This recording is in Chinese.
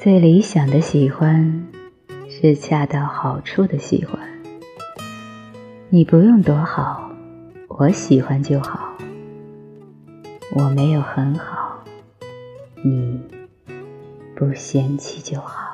最理想的喜欢是恰到好处的喜欢。你不用多好我喜欢就好。我没有很好你不嫌弃就好。